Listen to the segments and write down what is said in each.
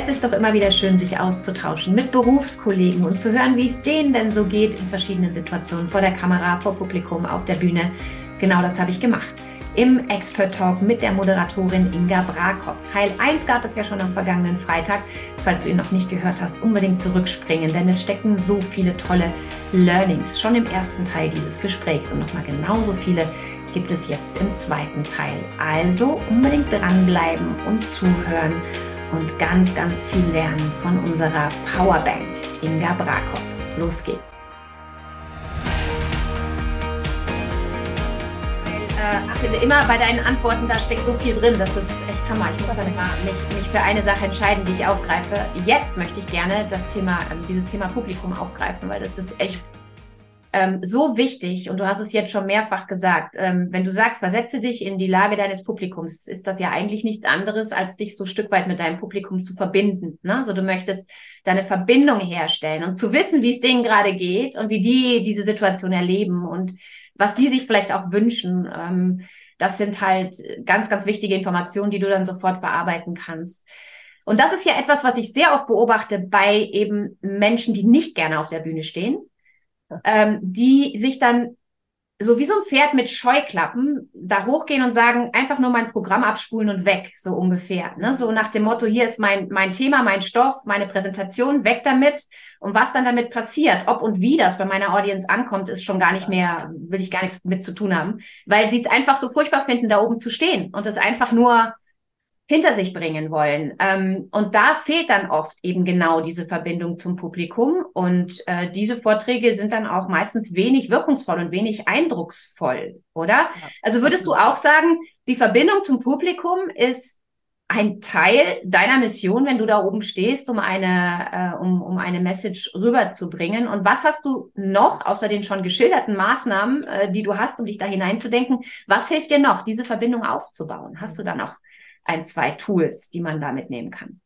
Es ist doch immer wieder schön, sich auszutauschen mit Berufskollegen und zu hören, wie es denen denn so geht in verschiedenen Situationen, vor der Kamera, vor Publikum, auf der Bühne. Genau das habe ich gemacht. Im Expert Talk mit der Moderatorin Inga Brakop. Teil 1 gab es ja schon am vergangenen Freitag. Falls du ihn noch nicht gehört hast, unbedingt zurückspringen, denn es stecken so viele tolle Learnings schon im ersten Teil dieses Gesprächs und nochmal genauso viele gibt es jetzt im zweiten Teil. Also unbedingt dranbleiben und zuhören und ganz, ganz viel lernen von unserer Powerbank Inga Brakop. Los geht's. Äh, immer bei deinen Antworten, da steckt so viel drin, das ist echt Hammer. Ich muss dann immer mich, mich für eine Sache entscheiden, die ich aufgreife. Jetzt möchte ich gerne das Thema, ähm, dieses Thema Publikum aufgreifen, weil das ist echt ähm, so wichtig, und du hast es jetzt schon mehrfach gesagt, ähm, wenn du sagst, versetze dich in die Lage deines Publikums, ist das ja eigentlich nichts anderes, als dich so ein Stück weit mit deinem Publikum zu verbinden. Ne? So, du möchtest deine Verbindung herstellen und zu wissen, wie es denen gerade geht und wie die diese Situation erleben und was die sich vielleicht auch wünschen. Ähm, das sind halt ganz, ganz wichtige Informationen, die du dann sofort verarbeiten kannst. Und das ist ja etwas, was ich sehr oft beobachte bei eben Menschen, die nicht gerne auf der Bühne stehen ähm, die sich dann so wie so ein Pferd mit Scheuklappen da hochgehen und sagen, einfach nur mein Programm abspulen und weg, so ungefähr. Ne? So nach dem Motto, hier ist mein, mein Thema, mein Stoff, meine Präsentation, weg damit. Und was dann damit passiert, ob und wie das bei meiner Audience ankommt, ist schon gar nicht mehr, will ich gar nichts mit zu tun haben, weil sie es einfach so furchtbar finden, da oben zu stehen und es einfach nur hinter sich bringen wollen. Ähm, und da fehlt dann oft eben genau diese Verbindung zum Publikum. Und äh, diese Vorträge sind dann auch meistens wenig wirkungsvoll und wenig eindrucksvoll, oder? Also würdest du auch sagen, die Verbindung zum Publikum ist ein Teil deiner Mission, wenn du da oben stehst, um eine, äh, um, um eine Message rüberzubringen. Und was hast du noch, außer den schon geschilderten Maßnahmen, äh, die du hast, um dich da hineinzudenken, was hilft dir noch, diese Verbindung aufzubauen? Hast du da noch ein, zwei Tools, die man da mitnehmen kann.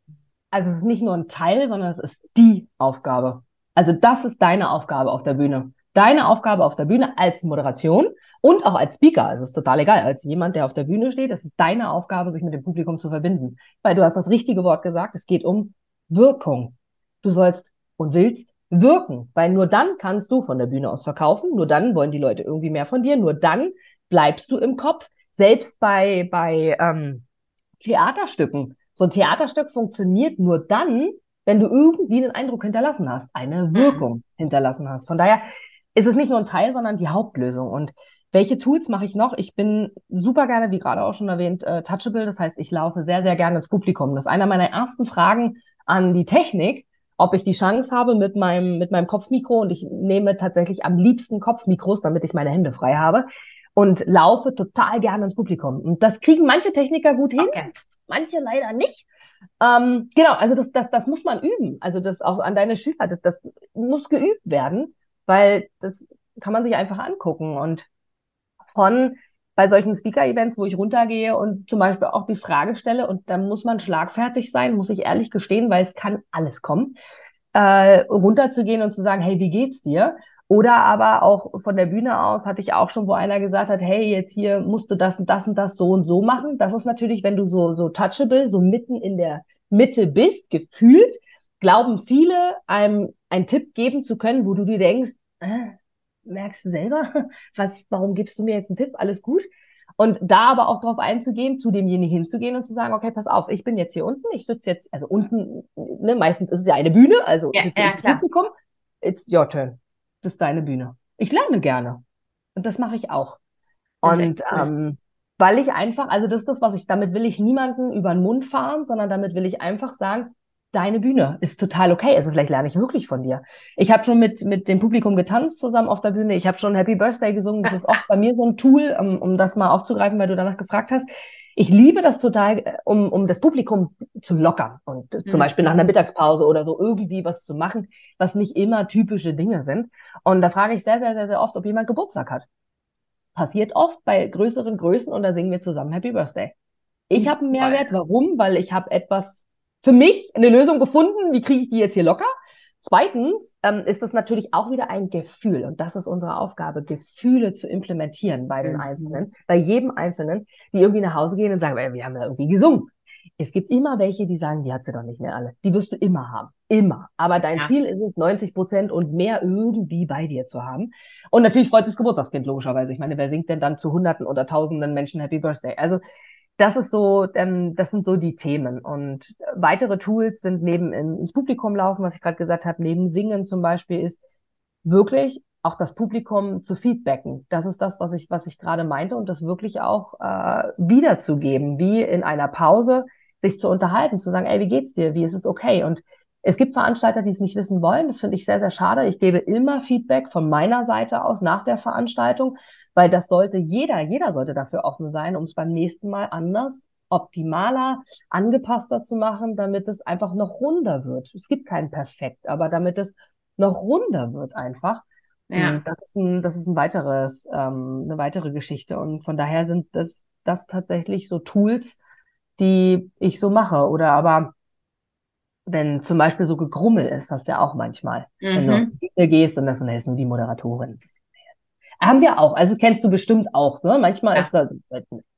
Also es ist nicht nur ein Teil, sondern es ist die Aufgabe. Also das ist deine Aufgabe auf der Bühne. Deine Aufgabe auf der Bühne als Moderation und auch als Speaker. Also es ist total egal. Als jemand, der auf der Bühne steht, es ist deine Aufgabe, sich mit dem Publikum zu verbinden. Weil du hast das richtige Wort gesagt. Es geht um Wirkung. Du sollst und willst wirken, weil nur dann kannst du von der Bühne aus verkaufen. Nur dann wollen die Leute irgendwie mehr von dir. Nur dann bleibst du im Kopf. Selbst bei, bei ähm, Theaterstücken. So ein Theaterstück funktioniert nur dann, wenn du irgendwie einen Eindruck hinterlassen hast, eine mhm. Wirkung hinterlassen hast. Von daher ist es nicht nur ein Teil, sondern die Hauptlösung. Und welche Tools mache ich noch? Ich bin super gerne, wie gerade auch schon erwähnt, äh, touchable. Das heißt, ich laufe sehr, sehr gerne ins Publikum. Das ist einer meiner ersten Fragen an die Technik, ob ich die Chance habe mit meinem, mit meinem Kopfmikro und ich nehme tatsächlich am liebsten Kopfmikros, damit ich meine Hände frei habe und laufe total gerne ins Publikum. Und das kriegen manche Techniker gut hin, okay. manche leider nicht. Ähm, genau, also das, das, das muss man üben. Also das auch an deine Schüler, das, das muss geübt werden, weil das kann man sich einfach angucken. Und von bei solchen Speaker-Events, wo ich runtergehe und zum Beispiel auch die Frage stelle, und da muss man schlagfertig sein, muss ich ehrlich gestehen, weil es kann alles kommen, äh, runterzugehen und zu sagen, hey, wie geht's dir? Oder aber auch von der Bühne aus hatte ich auch schon, wo einer gesagt hat, hey, jetzt hier musst du das und das und das so und so machen. Das ist natürlich, wenn du so, so touchable, so mitten in der Mitte bist, gefühlt, glauben viele, einem einen Tipp geben zu können, wo du dir denkst, äh, merkst du selber, was, warum gibst du mir jetzt einen Tipp? Alles gut. Und da aber auch darauf einzugehen, zu demjenigen hinzugehen und zu sagen, okay, pass auf, ich bin jetzt hier unten, ich sitze jetzt, also unten, ne, meistens ist es ja eine Bühne, also ja, ja. Publikum, it's your turn das ist deine Bühne. Ich lerne gerne. Und das mache ich auch. Und cool. ähm, weil ich einfach, also das ist das, was ich, damit will ich niemanden über den Mund fahren, sondern damit will ich einfach sagen, deine Bühne ist total okay. Also vielleicht lerne ich wirklich von dir. Ich habe schon mit, mit dem Publikum getanzt zusammen auf der Bühne. Ich habe schon Happy Birthday gesungen. Das ist oft bei mir so ein Tool, um, um das mal aufzugreifen, weil du danach gefragt hast. Ich liebe das total, äh, um, um das Publikum zu lockern und mhm. zum Beispiel nach einer Mittagspause oder so irgendwie was zu machen, was nicht immer typische Dinge sind. Und da frage ich sehr, sehr, sehr, sehr oft, ob jemand Geburtstag hat. Passiert oft bei größeren Größen und da singen wir zusammen Happy Birthday. Ich habe einen Mehrwert. Warum? Weil ich habe etwas für mich eine Lösung gefunden. Wie kriege ich die jetzt hier locker? Zweitens ähm, ist es natürlich auch wieder ein Gefühl und das ist unsere Aufgabe, Gefühle zu implementieren bei den mhm. Einzelnen, bei jedem Einzelnen, die irgendwie nach Hause gehen und sagen, wir haben ja irgendwie gesungen. Es gibt immer welche, die sagen, die hat sie doch nicht mehr alle. Die wirst du immer haben. Immer. Aber dein ja. Ziel ist es, 90 Prozent und mehr irgendwie bei dir zu haben. Und natürlich freut sich das Geburtstagskind, logischerweise. Ich meine, wer singt denn dann zu Hunderten oder Tausenden Menschen Happy Birthday? Also, das ist so, ähm, das sind so die Themen. Und weitere Tools sind neben ins Publikum laufen, was ich gerade gesagt habe, neben Singen zum Beispiel, ist wirklich auch das Publikum zu feedbacken. Das ist das, was ich, was ich gerade meinte und das wirklich auch äh, wiederzugeben, wie in einer Pause sich zu unterhalten, zu sagen, ey, wie geht's dir? Wie ist es okay? Und es gibt Veranstalter, die es nicht wissen wollen. Das finde ich sehr, sehr schade. Ich gebe immer Feedback von meiner Seite aus nach der Veranstaltung, weil das sollte jeder, jeder sollte dafür offen sein, um es beim nächsten Mal anders, optimaler, angepasster zu machen, damit es einfach noch runder wird. Es gibt kein Perfekt, aber damit es noch runder wird einfach. Ja. Das ist ein, das ist ein weiteres, ähm, eine weitere Geschichte. Und von daher sind das, das tatsächlich so Tools, die ich so mache. Oder aber wenn zum Beispiel so gegrummel ist, hast du ja auch manchmal, mhm. wenn du mhm. hier gehst und das und ist nur die Moderatorin. Das haben wir auch. Also kennst du bestimmt auch, ne? Manchmal ja. ist da,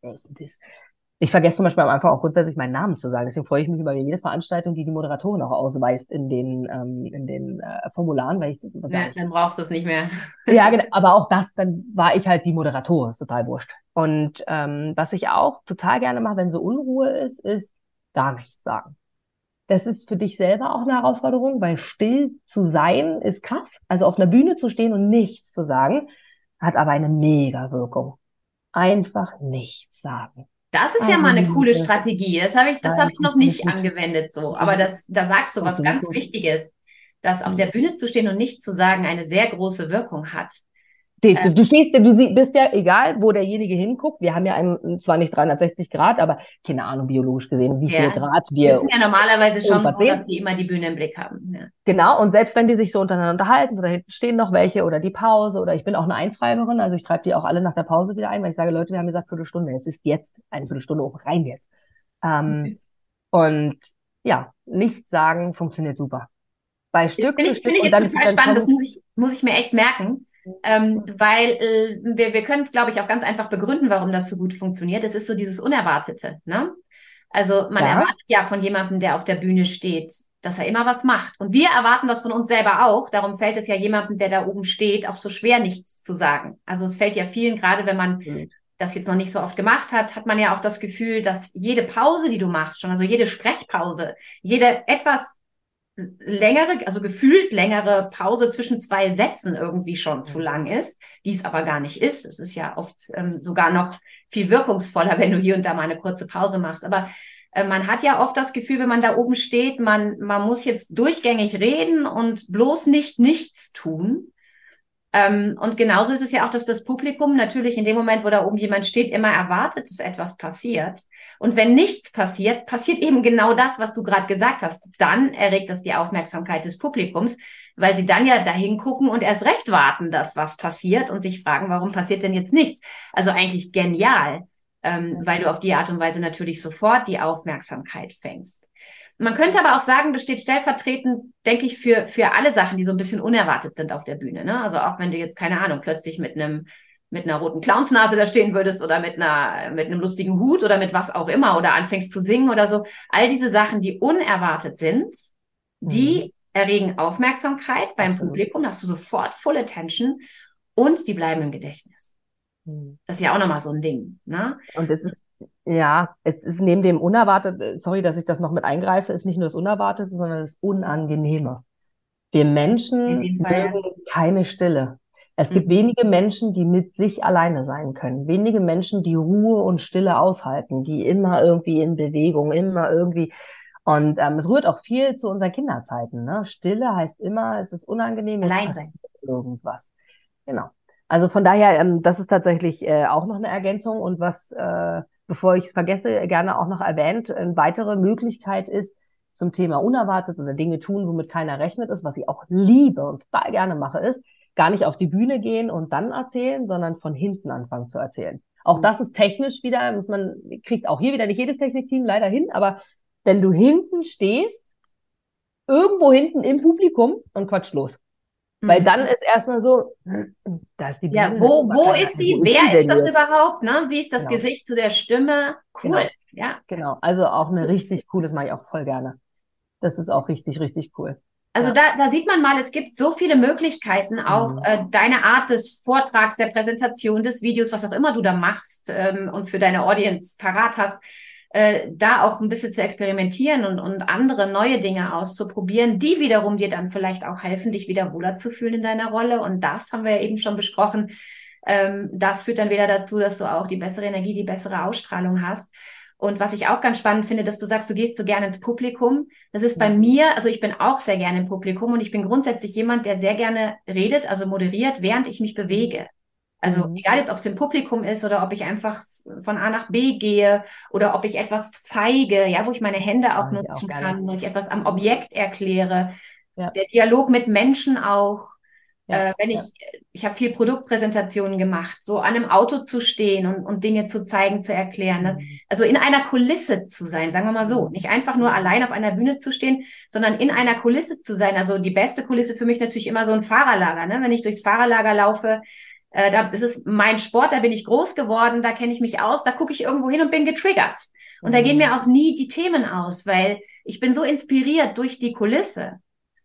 das, ich vergesse zum Beispiel am Anfang auch grundsätzlich meinen Namen zu sagen. Deswegen freue ich mich über jede Veranstaltung, die die Moderatorin auch ausweist in den, ähm, in den äh, Formularen, weil ich ja, dann brauchst du es nicht mehr. ja, genau. Aber auch das, dann war ich halt die Moderatorin, ist total wurscht. Und ähm, was ich auch total gerne mache, wenn so Unruhe ist, ist gar nichts sagen. Das ist für dich selber auch eine Herausforderung, weil still zu sein ist krass. Also auf einer Bühne zu stehen und nichts zu sagen, hat aber eine mega Wirkung. Einfach nichts sagen. Das ist ja mal eine coole Strategie. Das habe ich, das habe ich noch nicht angewendet so. Aber das, da sagst du was ganz Wichtiges, dass auf der Bühne zu stehen und nichts zu sagen eine sehr große Wirkung hat. Du, du stehst, du bist ja egal, wo derjenige hinguckt. Wir haben ja einen, zwar nicht 360 Grad, aber keine Ahnung, biologisch gesehen, wie ja. viel Grad wir. Wir sind ja normalerweise schon so, dass die immer die Bühne im Blick haben. Ja. Genau, und selbst wenn die sich so untereinander unterhalten, oder hinten stehen noch welche oder die Pause, oder ich bin auch eine Einschreiberin, also ich treibe die auch alle nach der Pause wieder ein, weil ich sage, Leute, wir haben gesagt Viertelstunde, es ist jetzt eine Viertelstunde hoch, rein jetzt. Ähm, okay. Und ja, nichts sagen funktioniert super. Bei Stück Finde ich, find ich jetzt total spannend, das muss ich, muss ich mir echt merken ähm, weil äh, wir, wir können es, glaube ich, auch ganz einfach begründen, warum das so gut funktioniert. Es ist so dieses Unerwartete. Ne? Also man ja. erwartet ja von jemandem, der auf der Bühne steht, dass er immer was macht. Und wir erwarten das von uns selber auch. Darum fällt es ja jemandem, der da oben steht, auch so schwer, nichts zu sagen. Also es fällt ja vielen, gerade wenn man mhm. das jetzt noch nicht so oft gemacht hat, hat man ja auch das Gefühl, dass jede Pause, die du machst, schon, also jede Sprechpause, jede etwas längere, also gefühlt längere Pause zwischen zwei Sätzen irgendwie schon zu lang ist, die es aber gar nicht ist. Es ist ja oft ähm, sogar noch viel wirkungsvoller, wenn du hier und da mal eine kurze Pause machst. Aber äh, man hat ja oft das Gefühl, wenn man da oben steht, man, man muss jetzt durchgängig reden und bloß nicht nichts tun. Ähm, und genauso ist es ja auch, dass das Publikum natürlich in dem Moment, wo da oben jemand steht, immer erwartet, dass etwas passiert. Und wenn nichts passiert, passiert eben genau das, was du gerade gesagt hast. Dann erregt das die Aufmerksamkeit des Publikums, weil sie dann ja dahin gucken und erst recht warten, dass was passiert und sich fragen, warum passiert denn jetzt nichts? Also eigentlich genial, ähm, weil du auf die Art und Weise natürlich sofort die Aufmerksamkeit fängst. Man könnte aber auch sagen, das steht stellvertretend, denke ich, für, für alle Sachen, die so ein bisschen unerwartet sind auf der Bühne. Ne? Also auch wenn du jetzt, keine Ahnung, plötzlich mit einem mit einer roten Clownsnase da stehen würdest oder mit einer mit einem lustigen Hut oder mit was auch immer oder anfängst zu singen oder so. All diese Sachen, die unerwartet sind, die mhm. erregen Aufmerksamkeit beim Publikum, da hast du sofort Full Attention und die bleiben im Gedächtnis. Mhm. Das ist ja auch nochmal so ein Ding. Ne? Und es ist ja, es ist neben dem Unerwarteten, sorry, dass ich das noch mit eingreife, ist nicht nur das Unerwartete, sondern das Unangenehme. Wir Menschen mögen keine Stille. Es gibt mhm. wenige Menschen, die mit sich alleine sein können. Wenige Menschen, die Ruhe und Stille aushalten, die immer irgendwie in Bewegung, immer irgendwie. Und ähm, es rührt auch viel zu unseren Kinderzeiten. Ne? Stille heißt immer, es ist unangenehm, allein sein. Irgendwas. Genau. Also von daher, ähm, das ist tatsächlich äh, auch noch eine Ergänzung. Und was äh, bevor ich es vergesse, gerne auch noch erwähnt, eine weitere Möglichkeit ist zum Thema unerwartet oder Dinge tun, womit keiner rechnet ist, was ich auch liebe und total gerne mache, ist gar nicht auf die Bühne gehen und dann erzählen, sondern von hinten anfangen zu erzählen. Auch das ist technisch wieder, muss man, kriegt auch hier wieder nicht jedes Technikteam leider hin, aber wenn du hinten stehst, irgendwo hinten im Publikum und quatsch los. Weil mhm. dann ist erstmal so, da ist die Bühne. Ja, wo, wo ist sie? Wo Wer ist, ist das hier? überhaupt? Ne? Wie ist das genau. Gesicht zu der Stimme? Cool. Genau. Ja. Genau. Also auch eine richtig cool, das mache ich auch voll gerne. Das ist auch richtig, richtig cool. Also ja. da, da sieht man mal, es gibt so viele Möglichkeiten, auch mhm. äh, deine Art des Vortrags, der Präsentation, des Videos, was auch immer du da machst ähm, und für deine Audience parat hast, äh, da auch ein bisschen zu experimentieren und, und andere neue Dinge auszuprobieren, die wiederum dir dann vielleicht auch helfen, dich wieder wohler zu fühlen in deiner Rolle. Und das haben wir ja eben schon besprochen. Ähm, das führt dann wieder dazu, dass du auch die bessere Energie, die bessere Ausstrahlung hast. Und was ich auch ganz spannend finde, dass du sagst, du gehst so gerne ins Publikum. Das ist bei mir, also ich bin auch sehr gerne im Publikum und ich bin grundsätzlich jemand, der sehr gerne redet, also moderiert, während ich mich bewege. Also mhm. egal jetzt, ob es im Publikum ist oder ob ich einfach von A nach B gehe oder ob ich etwas zeige, ja, wo ich meine Hände auch ja, nutzen auch kann, wo ich etwas am Objekt erkläre. Ja. Der Dialog mit Menschen auch. Ja, äh, wenn ich, ich habe viel Produktpräsentationen gemacht, so an einem Auto zu stehen und, und Dinge zu zeigen, zu erklären. Ne? Mhm. Also in einer Kulisse zu sein, sagen wir mal so. Mhm. Nicht einfach nur allein auf einer Bühne zu stehen, sondern in einer Kulisse zu sein. Also die beste Kulisse für mich natürlich immer so ein Fahrerlager. Ne? Wenn ich durchs Fahrerlager laufe, äh, da ist es mein Sport, da bin ich groß geworden, da kenne ich mich aus, da gucke ich irgendwo hin und bin getriggert. Und mhm. da gehen mir auch nie die Themen aus, weil ich bin so inspiriert durch die Kulisse.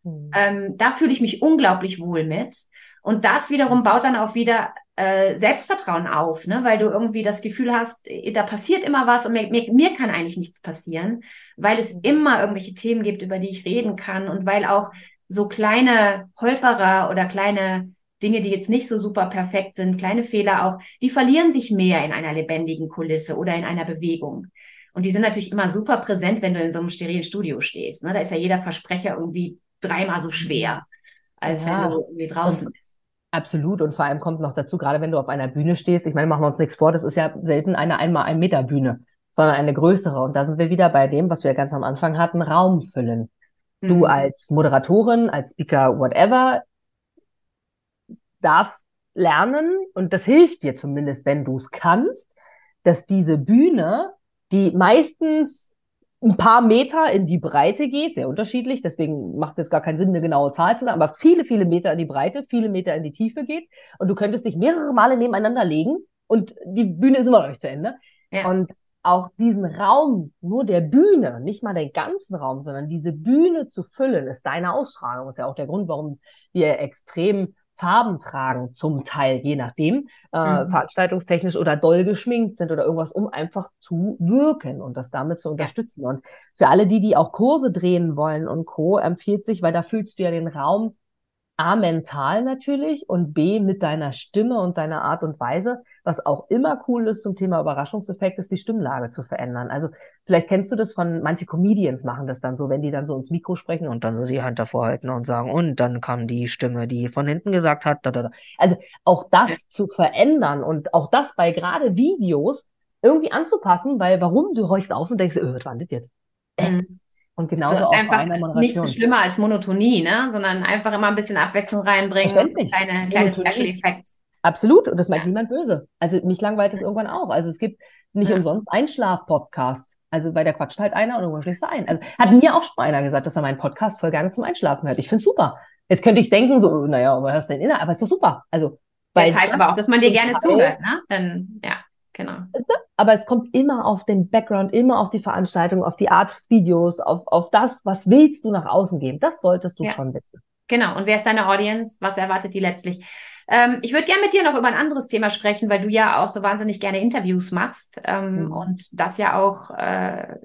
Mhm. Ähm, da fühle ich mich unglaublich wohl mit. Und das wiederum baut dann auch wieder äh, Selbstvertrauen auf, ne? weil du irgendwie das Gefühl hast, äh, da passiert immer was und mir, mir, mir kann eigentlich nichts passieren, weil es mhm. immer irgendwelche Themen gibt, über die ich reden kann und weil auch so kleine Holperer oder kleine Dinge, die jetzt nicht so super perfekt sind, kleine Fehler auch, die verlieren sich mehr in einer lebendigen Kulisse oder in einer Bewegung. Und die sind natürlich immer super präsent, wenn du in so einem sterilen Studio stehst. Ne? Da ist ja jeder Versprecher irgendwie dreimal so schwer, als ja. wenn du irgendwie draußen bist. Absolut. Und vor allem kommt noch dazu, gerade wenn du auf einer Bühne stehst, ich meine, machen wir uns nichts vor, das ist ja selten eine einmal ein Meter Bühne, sondern eine größere. Und da sind wir wieder bei dem, was wir ganz am Anfang hatten, Raum füllen. Du mhm. als Moderatorin, als Speaker, whatever, darfst lernen, und das hilft dir zumindest, wenn du es kannst, dass diese Bühne, die meistens ein paar Meter in die Breite geht, sehr unterschiedlich, deswegen macht es jetzt gar keinen Sinn, eine genaue Zahl zu sagen, aber viele, viele Meter in die Breite, viele Meter in die Tiefe geht und du könntest dich mehrere Male nebeneinander legen und die Bühne ist immer noch nicht zu Ende. Ja. Und auch diesen Raum, nur der Bühne, nicht mal den ganzen Raum, sondern diese Bühne zu füllen, ist deine Ausstrahlung. Ist ja auch der Grund, warum wir extrem Farben tragen, zum Teil, je nachdem, äh, mhm. veranstaltungstechnisch oder doll geschminkt sind oder irgendwas, um einfach zu wirken und das damit zu unterstützen. Und für alle die, die auch Kurse drehen wollen und Co., empfiehlt sich, weil da fühlst du ja den Raum A, mental natürlich und B, mit deiner Stimme und deiner Art und Weise. Was auch immer cool ist zum Thema Überraschungseffekt, ist die Stimmlage zu verändern. Also vielleicht kennst du das von, manche Comedians machen das dann so, wenn die dann so ins Mikro sprechen und dann so die Hand davor halten und sagen, und dann kam die Stimme, die von hinten gesagt hat. Da, da, da. Also auch das zu verändern und auch das bei gerade Videos irgendwie anzupassen, weil warum du horchst auf und denkst, äh, was war das jetzt? Mhm. Und genauso also auch einfach bei einer Moderation. Nicht so schlimmer als Monotonie, ne? sondern einfach immer ein bisschen Abwechslung reinbringen. Kleine, kleine Special Effects. Absolut. Und das meint ja. niemand böse. Also mich langweilt es irgendwann auch. Also es gibt nicht ja. umsonst Einschlaf-Podcasts. Also bei der quatscht halt einer und irgendwann schläfst du ein. Also hat mir auch schon einer gesagt, dass er meinen Podcast voll gerne zum Einschlafen hört. Ich finde super. Jetzt könnte ich denken, so, naja, aber hörst du den Inhalt? Aber ist doch super. Also. Das heißt aber auch, dass man dir gerne zuhört, ne? Dann, ja. Genau. Aber es kommt immer auf den Background, immer auf die Veranstaltung, auf die Art des Videos, auf, auf das, was willst du nach außen geben. Das solltest du ja. schon wissen. Genau. Und wer ist deine Audience? Was erwartet die letztlich? Ähm, ich würde gerne mit dir noch über ein anderes Thema sprechen, weil du ja auch so wahnsinnig gerne Interviews machst ähm, mhm. und das ja auch, äh,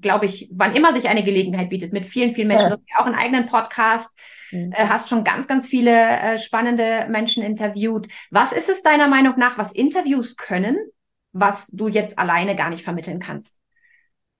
glaube ich, wann immer sich eine Gelegenheit bietet, mit vielen, vielen Menschen. Ja. Du hast ja auch einen eigenen Podcast, mhm. äh, hast schon ganz, ganz viele äh, spannende Menschen interviewt. Was ist es deiner Meinung nach, was Interviews können, was du jetzt alleine gar nicht vermitteln kannst.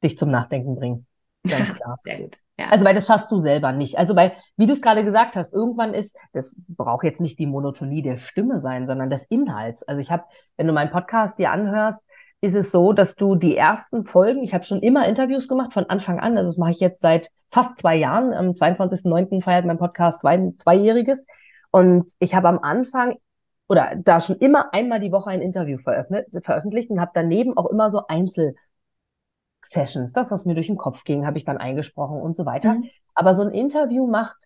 Dich zum Nachdenken bringen. Ganz klar. Sehr gut. Ja. Also, weil das schaffst du selber nicht. Also, weil, wie du es gerade gesagt hast, irgendwann ist, das braucht jetzt nicht die Monotonie der Stimme sein, sondern des Inhalts. Also, ich habe, wenn du meinen Podcast dir anhörst, ist es so, dass du die ersten Folgen, ich habe schon immer Interviews gemacht von Anfang an, also das mache ich jetzt seit fast zwei Jahren. Am 22.09. feiert mein Podcast zwei, zweijähriges. Und ich habe am Anfang oder da schon immer einmal die Woche ein Interview veröffentlicht und habe daneben auch immer so Einzelsessions, das, was mir durch den Kopf ging, habe ich dann eingesprochen und so weiter. Mhm. Aber so ein Interview macht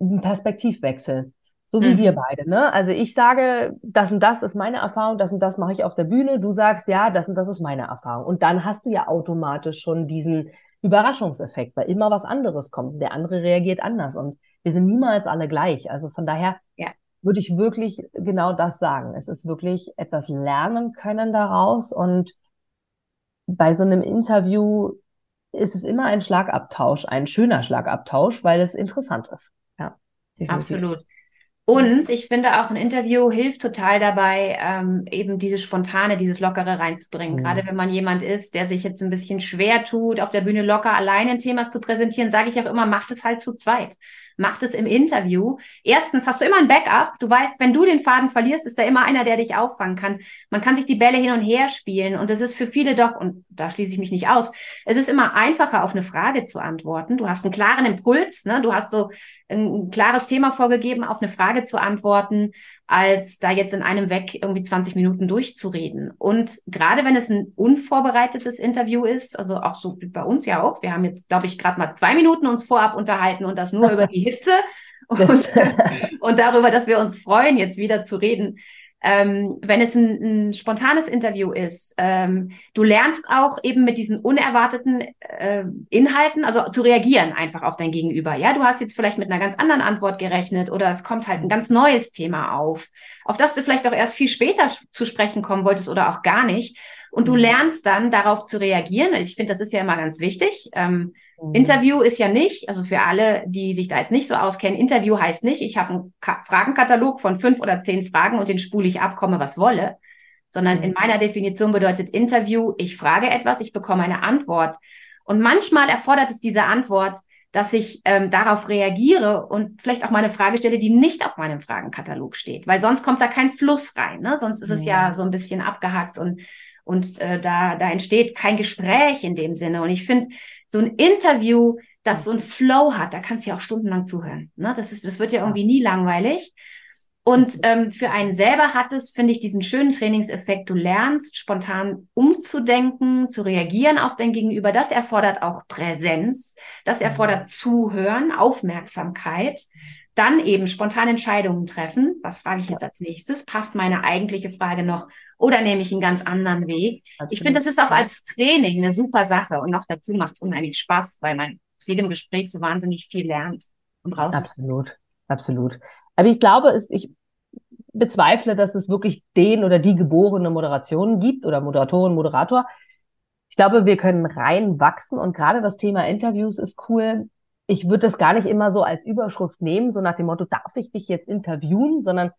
einen Perspektivwechsel. So wie mhm. wir beide, ne? Also ich sage, das und das ist meine Erfahrung, das und das mache ich auf der Bühne. Du sagst, ja, das und das ist meine Erfahrung. Und dann hast du ja automatisch schon diesen Überraschungseffekt, weil immer was anderes kommt. Der andere reagiert anders und wir sind niemals alle gleich. Also von daher ja. Würde ich wirklich genau das sagen. Es ist wirklich etwas lernen können daraus und bei so einem Interview ist es immer ein Schlagabtausch, ein schöner Schlagabtausch, weil es interessant ist. Ja, definitiv. absolut. Und ich finde auch ein Interview hilft total dabei, ähm, eben dieses Spontane, dieses Lockere reinzubringen. Mhm. Gerade wenn man jemand ist, der sich jetzt ein bisschen schwer tut, auf der Bühne locker alleine ein Thema zu präsentieren, sage ich auch immer, macht es halt zu zweit macht es im Interview. Erstens hast du immer ein Backup. Du weißt, wenn du den Faden verlierst, ist da immer einer, der dich auffangen kann. Man kann sich die Bälle hin und her spielen und es ist für viele doch, und da schließe ich mich nicht aus, es ist immer einfacher, auf eine Frage zu antworten. Du hast einen klaren Impuls, ne? du hast so ein klares Thema vorgegeben, auf eine Frage zu antworten, als da jetzt in einem weg irgendwie 20 Minuten durchzureden. Und gerade wenn es ein unvorbereitetes Interview ist, also auch so wie bei uns ja auch, wir haben jetzt, glaube ich, gerade mal zwei Minuten uns vorab unterhalten und das nur über die Hitze und, und darüber, dass wir uns freuen, jetzt wieder zu reden ähm, wenn es ein, ein, spontanes Interview ist, ähm, du lernst auch eben mit diesen unerwarteten äh, Inhalten, also zu reagieren einfach auf dein Gegenüber. Ja, du hast jetzt vielleicht mit einer ganz anderen Antwort gerechnet oder es kommt halt ein ganz neues Thema auf, auf das du vielleicht auch erst viel später zu sprechen kommen wolltest oder auch gar nicht. Und du mhm. lernst dann darauf zu reagieren. Ich finde, das ist ja immer ganz wichtig. Ähm. Interview ist ja nicht, also für alle, die sich da jetzt nicht so auskennen, Interview heißt nicht, ich habe einen Ka Fragenkatalog von fünf oder zehn Fragen und den spule ich ab, komme was wolle. Sondern mhm. in meiner Definition bedeutet Interview, ich frage etwas, ich bekomme eine Antwort. Und manchmal erfordert es diese Antwort, dass ich ähm, darauf reagiere und vielleicht auch mal eine Frage stelle, die nicht auf meinem Fragenkatalog steht, weil sonst kommt da kein Fluss rein. Ne? Sonst ist es ja so ein bisschen abgehackt und und äh, da, da entsteht kein Gespräch in dem Sinne. Und ich finde, so ein Interview, das so ein Flow hat, da kannst du ja auch stundenlang zuhören. Ne? Das, ist, das wird ja irgendwie nie langweilig. Und ähm, für einen selber hat es, finde ich, diesen schönen Trainingseffekt. Du lernst spontan umzudenken, zu reagieren auf dein Gegenüber. Das erfordert auch Präsenz. Das erfordert Zuhören, Aufmerksamkeit dann eben spontan Entscheidungen treffen. Was frage ich jetzt als nächstes? Passt meine eigentliche Frage noch oder nehme ich einen ganz anderen Weg? Absolut. Ich finde, das ist auch als Training eine super Sache und noch dazu macht es unheimlich Spaß, weil man aus jedem Gespräch so wahnsinnig viel lernt und raus. Absolut, absolut. Aber ich glaube, es, ich bezweifle, dass es wirklich den oder die geborene Moderation gibt oder Moderatorin, Moderator. Ich glaube, wir können reinwachsen und gerade das Thema Interviews ist cool ich würde das gar nicht immer so als Überschrift nehmen, so nach dem Motto, darf ich dich jetzt interviewen, sondern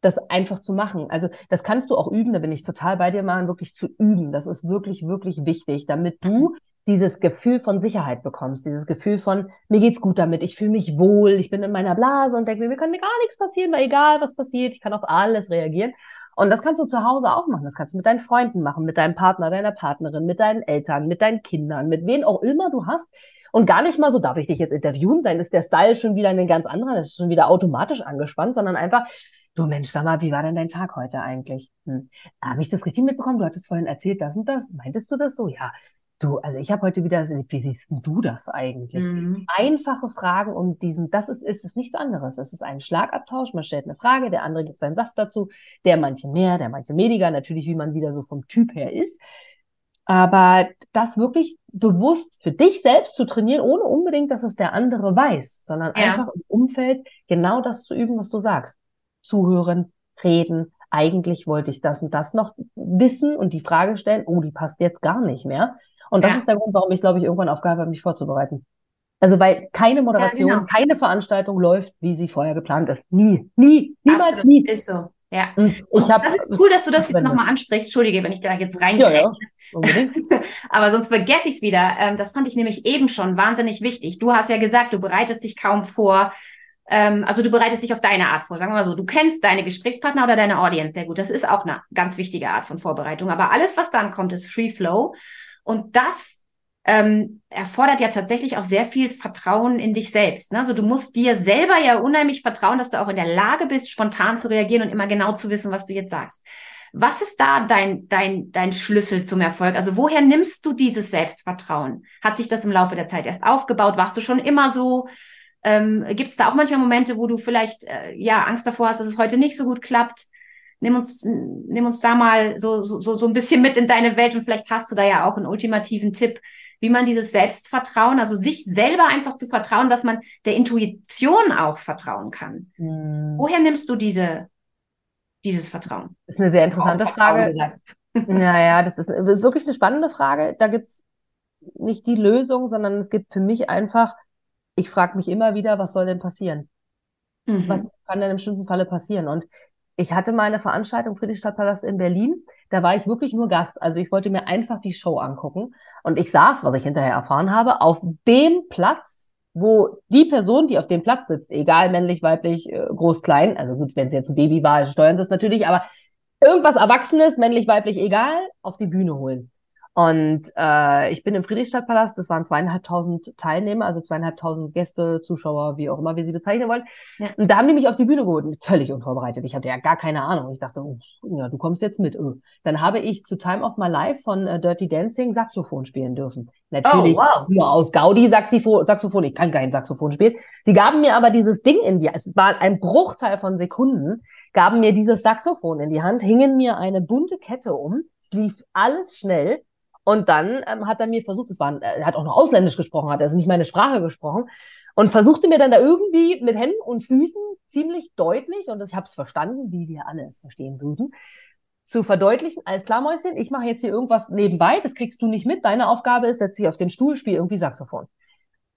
das einfach zu machen. Also das kannst du auch üben, da bin ich total bei dir, machen, wirklich zu üben. Das ist wirklich, wirklich wichtig, damit du dieses Gefühl von Sicherheit bekommst, dieses Gefühl von, mir geht's gut damit, ich fühle mich wohl, ich bin in meiner Blase und denke mir, mir kann mir gar nichts passieren, weil egal was passiert, ich kann auf alles reagieren. Und das kannst du zu Hause auch machen. Das kannst du mit deinen Freunden machen, mit deinem Partner, deiner Partnerin, mit deinen Eltern, mit deinen Kindern, mit wen auch immer du hast. Und gar nicht mal so, darf ich dich jetzt interviewen? Dann ist der Style schon wieder ein ganz anderer, das ist schon wieder automatisch angespannt, sondern einfach, du Mensch, sag mal, wie war denn dein Tag heute eigentlich? Hm. Habe ich das richtig mitbekommen? Du hattest vorhin erzählt, das und das. Meintest du das so? Ja. Du, also ich habe heute wieder, wie siehst du das eigentlich? Mhm. Einfache Fragen um diesen, das ist, ist es nichts anderes. Es ist ein Schlagabtausch. Man stellt eine Frage, der andere gibt seinen Saft dazu, der manche mehr, der manche weniger, natürlich, wie man wieder so vom Typ her ist. Aber das wirklich bewusst für dich selbst zu trainieren, ohne unbedingt, dass es der andere weiß, sondern ja. einfach im Umfeld genau das zu üben, was du sagst. Zuhören, reden. Eigentlich wollte ich das und das noch wissen und die Frage stellen, oh, die passt jetzt gar nicht mehr. Und das ja. ist der Grund, warum ich, glaube ich, irgendwann aufgehört habe, mich vorzubereiten. Also weil keine Moderation, ja, genau. keine Veranstaltung läuft, wie sie vorher geplant ist. Nie, nie, niemals Absolut. nie. Ist so. Ja. Ich hab, das ist cool, dass du das jetzt nochmal ansprichst. Entschuldige, wenn ich da jetzt reingehe. Ja, ja. Aber sonst vergesse ich es wieder. Ähm, das fand ich nämlich eben schon wahnsinnig wichtig. Du hast ja gesagt, du bereitest dich kaum vor. Ähm, also du bereitest dich auf deine Art vor. Sagen wir mal so, du kennst deine Gesprächspartner oder deine Audience sehr gut. Das ist auch eine ganz wichtige Art von Vorbereitung. Aber alles, was dann kommt, ist Free Flow. Und das ähm, erfordert ja tatsächlich auch sehr viel Vertrauen in dich selbst. Ne? Also du musst dir selber ja unheimlich vertrauen, dass du auch in der Lage bist, spontan zu reagieren und immer genau zu wissen, was du jetzt sagst. Was ist da dein, dein, dein Schlüssel zum Erfolg? Also woher nimmst du dieses Selbstvertrauen? Hat sich das im Laufe der Zeit erst aufgebaut? Warst du schon immer so? Ähm, Gibt es da auch manchmal Momente, wo du vielleicht äh, ja Angst davor hast, dass es heute nicht so gut klappt? Nimm uns, nimm uns da mal so, so, so ein bisschen mit in deine Welt und vielleicht hast du da ja auch einen ultimativen Tipp, wie man dieses Selbstvertrauen, also sich selber einfach zu vertrauen, dass man der Intuition auch vertrauen kann. Hm. Woher nimmst du diese, dieses Vertrauen? Das ist eine sehr interessante Frage. Ja, ja, das ist, ist wirklich eine spannende Frage. Da gibt es nicht die Lösung, sondern es gibt für mich einfach, ich frage mich immer wieder, was soll denn passieren? Mhm. Was kann denn im schlimmsten Falle passieren? Und ich hatte meine Veranstaltung Friedrichstadtpalast in Berlin. Da war ich wirklich nur Gast. Also ich wollte mir einfach die Show angucken. Und ich saß, was ich hinterher erfahren habe, auf dem Platz, wo die Person, die auf dem Platz sitzt, egal männlich, weiblich, äh, groß, klein, also gut, wenn es jetzt ein Baby war, steuern das natürlich, aber irgendwas Erwachsenes, männlich, weiblich, egal, auf die Bühne holen. Und äh, ich bin im Friedrichstadtpalast, das waren zweieinhalbtausend Teilnehmer, also zweieinhalbtausend Gäste, Zuschauer, wie auch immer wir sie bezeichnen wollen. Ja. Und da haben die mich auf die Bühne geholt, völlig unvorbereitet. Ich hatte ja gar keine Ahnung. Ich dachte, oh, ja, du kommst jetzt mit. Oh. Dann habe ich zu Time of My Life von äh, Dirty Dancing Saxophon spielen dürfen. Natürlich oh, wow. nur aus Gaudi Saxophon, Saxophon. Ich kann kein Saxophon spielen. Sie gaben mir aber dieses Ding in die, es war ein Bruchteil von Sekunden, gaben mir dieses Saxophon in die Hand, hingen mir eine bunte Kette um. Es lief alles schnell. Und dann ähm, hat er mir versucht, es war, er hat auch noch Ausländisch gesprochen, hat also nicht meine Sprache gesprochen und versuchte mir dann da irgendwie mit Händen und Füßen ziemlich deutlich, und ich habe es verstanden, wie wir alle es verstehen würden, zu verdeutlichen, alles klar, Mäuschen, ich mache jetzt hier irgendwas nebenbei, das kriegst du nicht mit, deine Aufgabe ist, setz dich auf den Stuhl, spiel irgendwie Saxophon.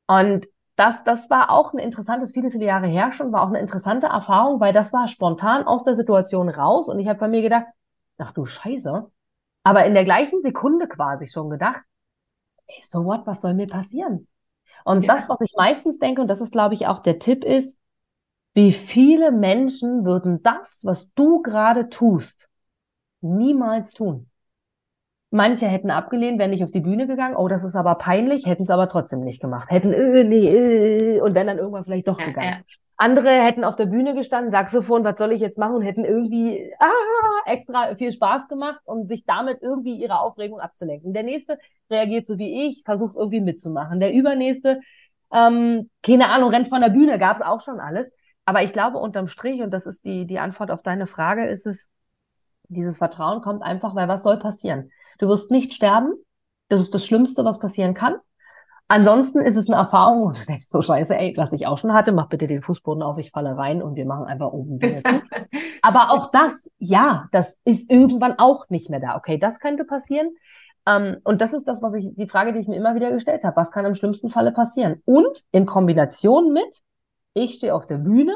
Und das, das war auch ein interessantes, viele, viele Jahre her schon, war auch eine interessante Erfahrung, weil das war spontan aus der Situation raus und ich habe bei mir gedacht, ach du Scheiße, aber in der gleichen Sekunde quasi schon gedacht, ey, so what, was soll mir passieren? Und ja. das, was ich meistens denke, und das ist, glaube ich, auch der Tipp ist, wie viele Menschen würden das, was du gerade tust, niemals tun? Manche hätten abgelehnt, wären nicht auf die Bühne gegangen. Oh, das ist aber peinlich, hätten es aber trotzdem nicht gemacht. Hätten, äh, nee, äh, und wenn dann irgendwann vielleicht doch ja, gegangen. Ja. Andere hätten auf der Bühne gestanden, Saxophon, was soll ich jetzt machen? Und hätten irgendwie ah, extra viel Spaß gemacht, um sich damit irgendwie ihre Aufregung abzulenken. Der nächste reagiert so wie ich, versucht irgendwie mitzumachen. Der übernächste, ähm, keine Ahnung, rennt von der Bühne, gab es auch schon alles. Aber ich glaube, unterm Strich, und das ist die, die Antwort auf deine Frage, ist es, dieses Vertrauen kommt einfach, weil was soll passieren? Du wirst nicht sterben. Das ist das Schlimmste, was passieren kann. Ansonsten ist es eine Erfahrung und du denkst so scheiße, ey, was ich auch schon hatte, mach bitte den Fußboden auf, ich falle rein und wir machen einfach oben zu. Aber auch das, ja, das ist irgendwann auch nicht mehr da. Okay, das könnte passieren. Ähm, und das ist das, was ich, die Frage, die ich mir immer wieder gestellt habe. Was kann im schlimmsten Falle passieren? Und in Kombination mit, ich stehe auf der Bühne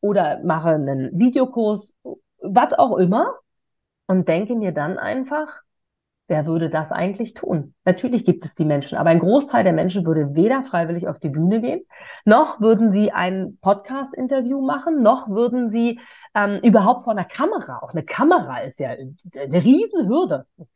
oder mache einen Videokurs, was auch immer, und denke mir dann einfach, Wer würde das eigentlich tun? Natürlich gibt es die Menschen, aber ein Großteil der Menschen würde weder freiwillig auf die Bühne gehen, noch würden sie ein Podcast-Interview machen, noch würden sie ähm, überhaupt vor einer Kamera, auch eine Kamera ist ja eine Riesenhürde. Auf